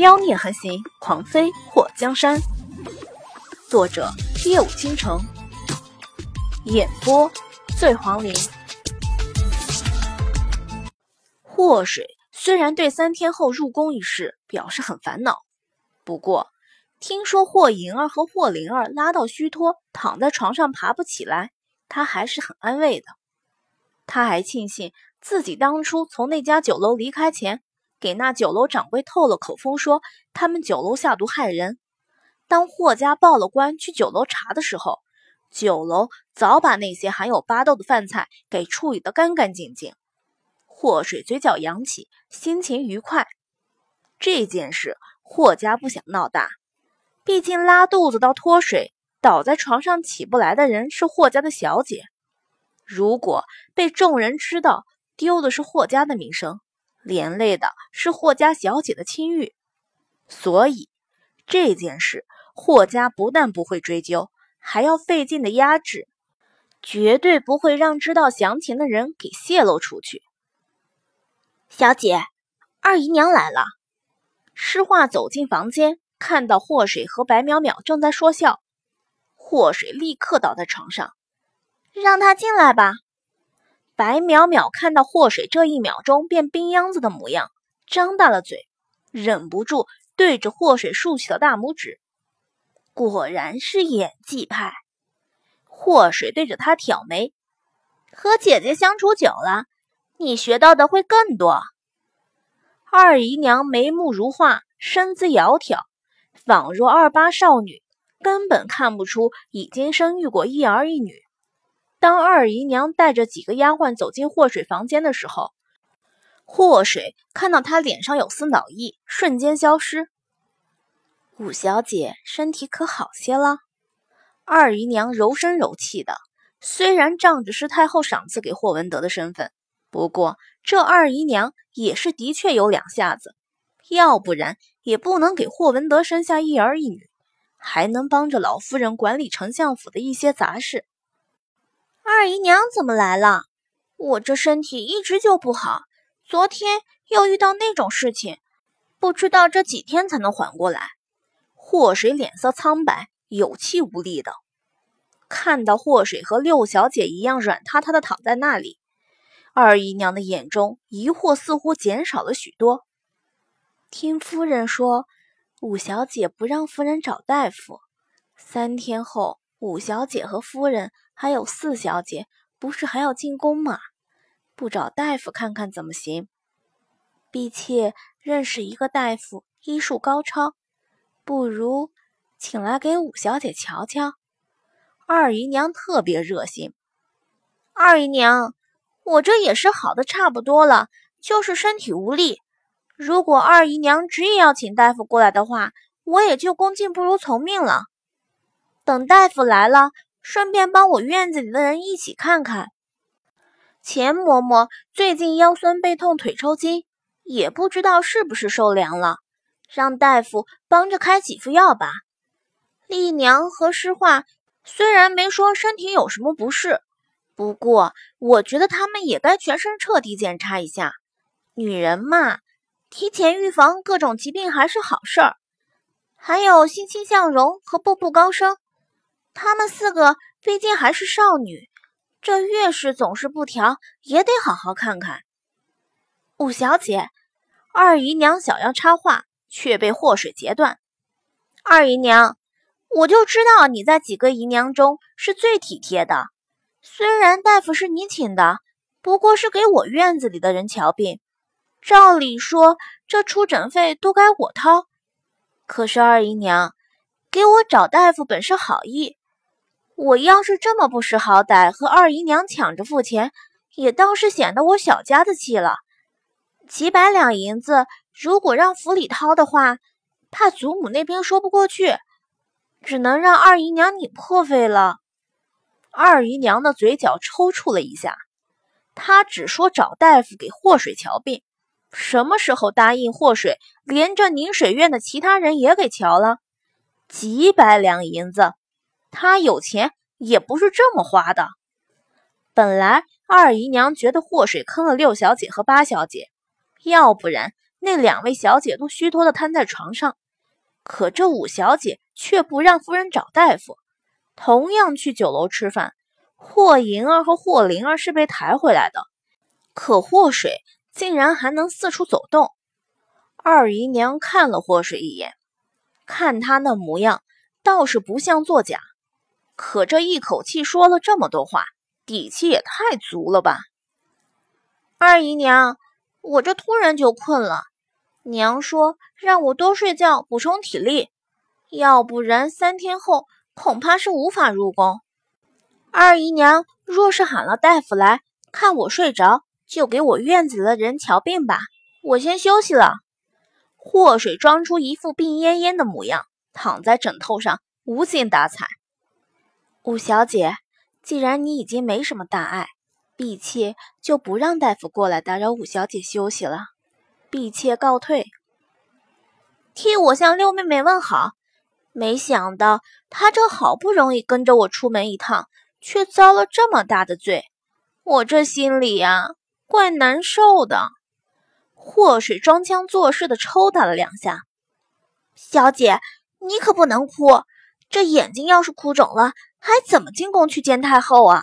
妖孽横行，狂飞破江山。作者：夜舞倾城，演播：醉黄林。祸水虽然对三天后入宫一事表示很烦恼，不过听说霍莹儿和霍灵儿拉到虚脱，躺在床上爬不起来，他还是很安慰的。他还庆幸自己当初从那家酒楼离开前。给那酒楼掌柜透了口风，说他们酒楼下毒害人。当霍家报了官去酒楼查的时候，酒楼早把那些含有巴豆的饭菜给处理得干干净净。霍水嘴角扬起，心情愉快。这件事霍家不想闹大，毕竟拉肚子到脱水倒在床上起不来的人是霍家的小姐，如果被众人知道，丢的是霍家的名声。连累的是霍家小姐的清誉，所以这件事霍家不但不会追究，还要费劲的压制，绝对不会让知道详情的人给泄露出去。小姐，二姨娘来了。诗画走进房间，看到霍水和白淼淼正在说笑，霍水立刻倒在床上，让她进来吧。白淼淼看到祸水这一秒钟变冰秧子的模样，张大了嘴，忍不住对着祸水竖起了大拇指。果然是演技派。祸水对着他挑眉：“和姐姐相处久了，你学到的会更多。”二姨娘眉目如画，身姿窈窕，仿若二八少女，根本看不出已经生育过一儿一女。当二姨娘带着几个丫鬟走进祸水房间的时候，祸水看到她脸上有丝恼意，瞬间消失。五小姐身体可好些了？二姨娘柔声柔气的，虽然仗着是太后赏赐给霍文德的身份，不过这二姨娘也是的确有两下子，要不然也不能给霍文德生下一儿一女，还能帮着老夫人管理丞相府的一些杂事。二姨娘怎么来了？我这身体一直就不好，昨天又遇到那种事情，不知道这几天才能缓过来。祸水脸色苍白，有气无力的。看到祸水和六小姐一样软塌塌的躺在那里，二姨娘的眼中疑惑似乎减少了许多。听夫人说，五小姐不让夫人找大夫，三天后五小姐和夫人。还有四小姐，不是还要进宫吗？不找大夫看看怎么行？婢妾认识一个大夫，医术高超，不如请来给五小姐瞧瞧。二姨娘特别热心。二姨娘，我这也是好的差不多了，就是身体无力。如果二姨娘执意要请大夫过来的话，我也就恭敬不如从命了。等大夫来了。顺便帮我院子里的人一起看看。钱嬷嬷最近腰酸背痛、腿抽筋，也不知道是不是受凉了，让大夫帮着开几副药吧。丽娘和诗画虽然没说身体有什么不适，不过我觉得他们也该全身彻底检查一下。女人嘛，提前预防各种疾病还是好事儿。还有欣欣向荣和步步高升。她们四个毕竟还是少女，这月事总是不调，也得好好看看。五小姐，二姨娘想要插话，却被祸水截断。二姨娘，我就知道你在几个姨娘中是最体贴的。虽然大夫是你请的，不过是给我院子里的人瞧病，照理说这出诊费都该我掏。可是二姨娘给我找大夫本是好意。我要是这么不识好歹，和二姨娘抢着付钱，也倒是显得我小家子气了。几百两银子，如果让府里掏的话，怕祖母那边说不过去，只能让二姨娘你破费了。二姨娘的嘴角抽搐了一下，她只说找大夫给祸水瞧病，什么时候答应祸水，连着宁水院的其他人也给瞧了？几百两银子。他有钱也不是这么花的。本来二姨娘觉得祸水坑了六小姐和八小姐，要不然那两位小姐都虚脱的瘫在床上，可这五小姐却不让夫人找大夫，同样去酒楼吃饭。霍银儿和霍灵儿是被抬回来的，可霍水竟然还能四处走动。二姨娘看了霍水一眼，看他那模样，倒是不像作假，可这一口气说了这么多话，底气也太足了吧？二姨娘，我这突然就困了，娘说让我多睡觉补充体力，要不然三天后恐怕是无法入宫。二姨娘，若是喊了大夫来看我睡着，就给我院子的人瞧病吧。我先休息了。祸水装出一副病恹恹的模样，躺在枕头上无精打采。五小姐，既然你已经没什么大碍，婢妾就不让大夫过来打扰五小姐休息了。婢妾告退。替我向六妹妹问好。没想到她这好不容易跟着我出门一趟。却遭了这么大的罪，我这心里呀，怪难受的。祸水装腔作势的抽打了两下，小姐，你可不能哭，这眼睛要是哭肿了，还怎么进宫去见太后啊？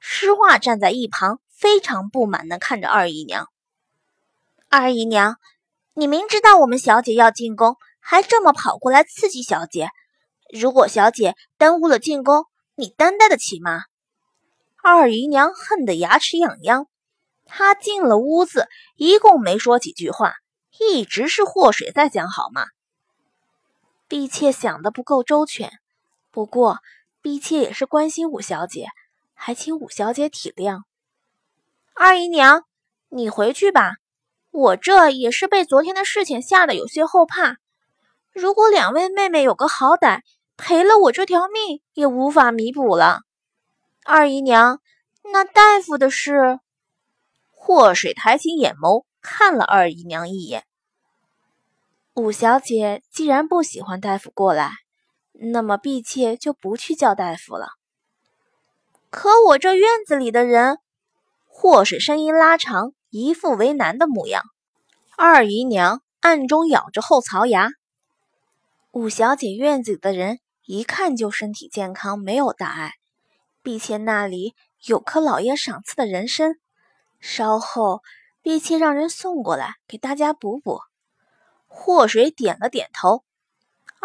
诗画站在一旁，非常不满的看着二姨娘。二姨娘，你明知道我们小姐要进宫，还这么跑过来刺激小姐，如果小姐耽误了进宫，你担待得起吗？二姨娘恨得牙齿痒痒。她进了屋子，一共没说几句话，一直是祸水在讲好吗？婢妾想的不够周全，不过婢妾也是关心五小姐，还请五小姐体谅。二姨娘，你回去吧，我这也是被昨天的事情吓得有些后怕。如果两位妹妹有个好歹。赔了我这条命也无法弥补了，二姨娘，那大夫的事。祸水抬起眼眸看了二姨娘一眼。五小姐既然不喜欢大夫过来，那么婢妾就不去叫大夫了。可我这院子里的人，祸水声音拉长，一副为难的模样。二姨娘暗中咬着后槽牙。五小姐院子里的人。一看就身体健康，没有大碍。婢妾那里有颗老爷赏赐的人参，稍后婢妾让人送过来给大家补补。祸水点了点头，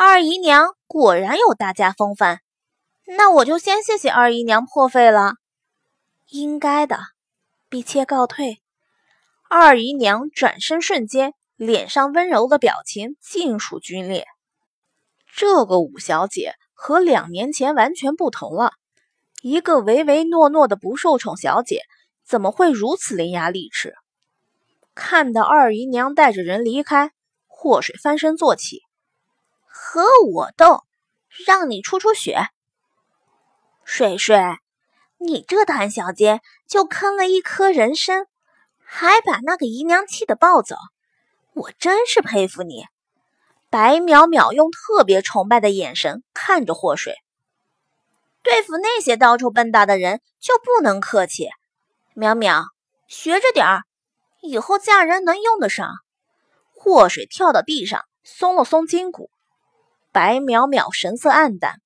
二姨娘果然有大家风范，那我就先谢谢二姨娘破费了。应该的，婢妾告退。二姨娘转身瞬间，脸上温柔的表情尽数皲裂。这个五小姐和两年前完全不同了，一个唯唯诺诺的不受宠小姐，怎么会如此伶牙俐齿？看到二姨娘带着人离开，祸水翻身坐起，和我斗，让你出出血。水水，你这胆小奸，就坑了一颗人参，还把那个姨娘气得暴走，我真是佩服你。白淼淼用特别崇拜的眼神看着祸水，对付那些到处蹦跶的人就不能客气。淼淼，学着点儿，以后嫁人能用得上。祸水跳到地上，松了松筋骨。白淼淼神色黯淡，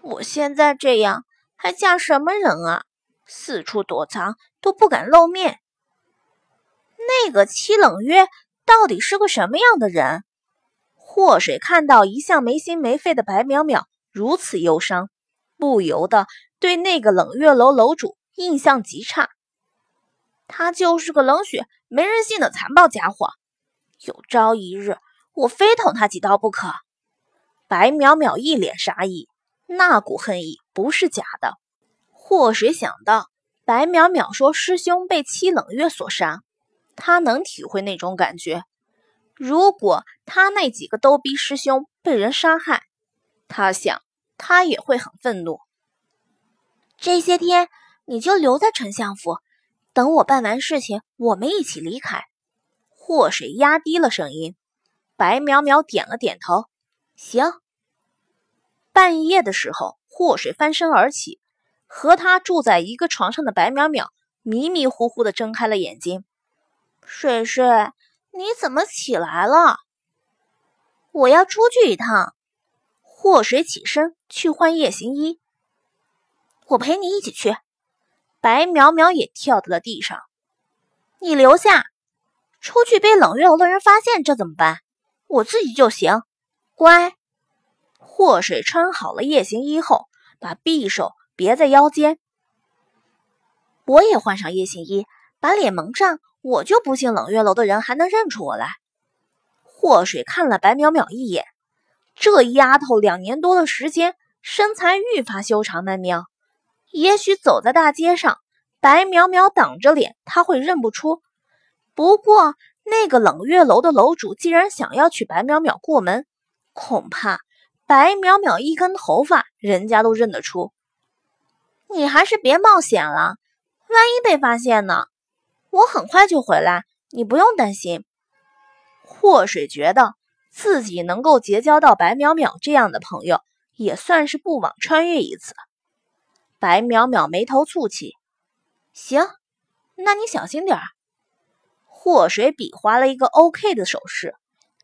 我现在这样还嫁什么人啊？四处躲藏都不敢露面。那个戚冷月到底是个什么样的人？祸水看到一向没心没肺的白淼淼如此忧伤，不由得对那个冷月楼楼主印象极差。他就是个冷血、没人性的残暴家伙。有朝一日，我非捅他几刀不可。白淼淼一脸杀意，那股恨意不是假的。祸水想到白淼淼说师兄被戚冷月所杀，他能体会那种感觉。如果他那几个逗逼师兄被人杀害，他想他也会很愤怒。这些天你就留在丞相府，等我办完事情，我们一起离开。祸水压低了声音，白淼淼点了点头，行。半夜的时候，祸水翻身而起，和他住在一个床上的白淼淼迷迷糊糊的睁开了眼睛。水水。你怎么起来了？我要出去一趟。祸水起身去换夜行衣。我陪你一起去。白淼淼也跳到了地上。你留下，出去被冷月楼的人发现，这怎么办？我自己就行。乖。祸水穿好了夜行衣后，把匕首别在腰间。我也换上夜行衣，把脸蒙上，我就不信冷月楼的人还能认出我来。祸水看了白淼淼一眼，这丫头两年多的时间，身材愈发修长曼妙。也许走在大街上，白淼淼挡着脸，他会认不出。不过那个冷月楼的楼主既然想要娶白淼淼过门，恐怕白淼淼一根头发，人家都认得出。你还是别冒险了。万一被发现呢？我很快就回来，你不用担心。祸水觉得自己能够结交到白淼淼这样的朋友，也算是不枉穿越一次。白淼淼眉头蹙起，行，那你小心点儿。祸水比划了一个 OK 的手势，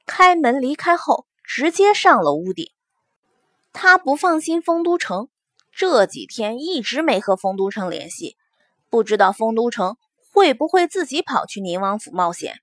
开门离开后，直接上了屋顶。他不放心丰都城，这几天一直没和丰都城联系。不知道丰都城会不会自己跑去宁王府冒险？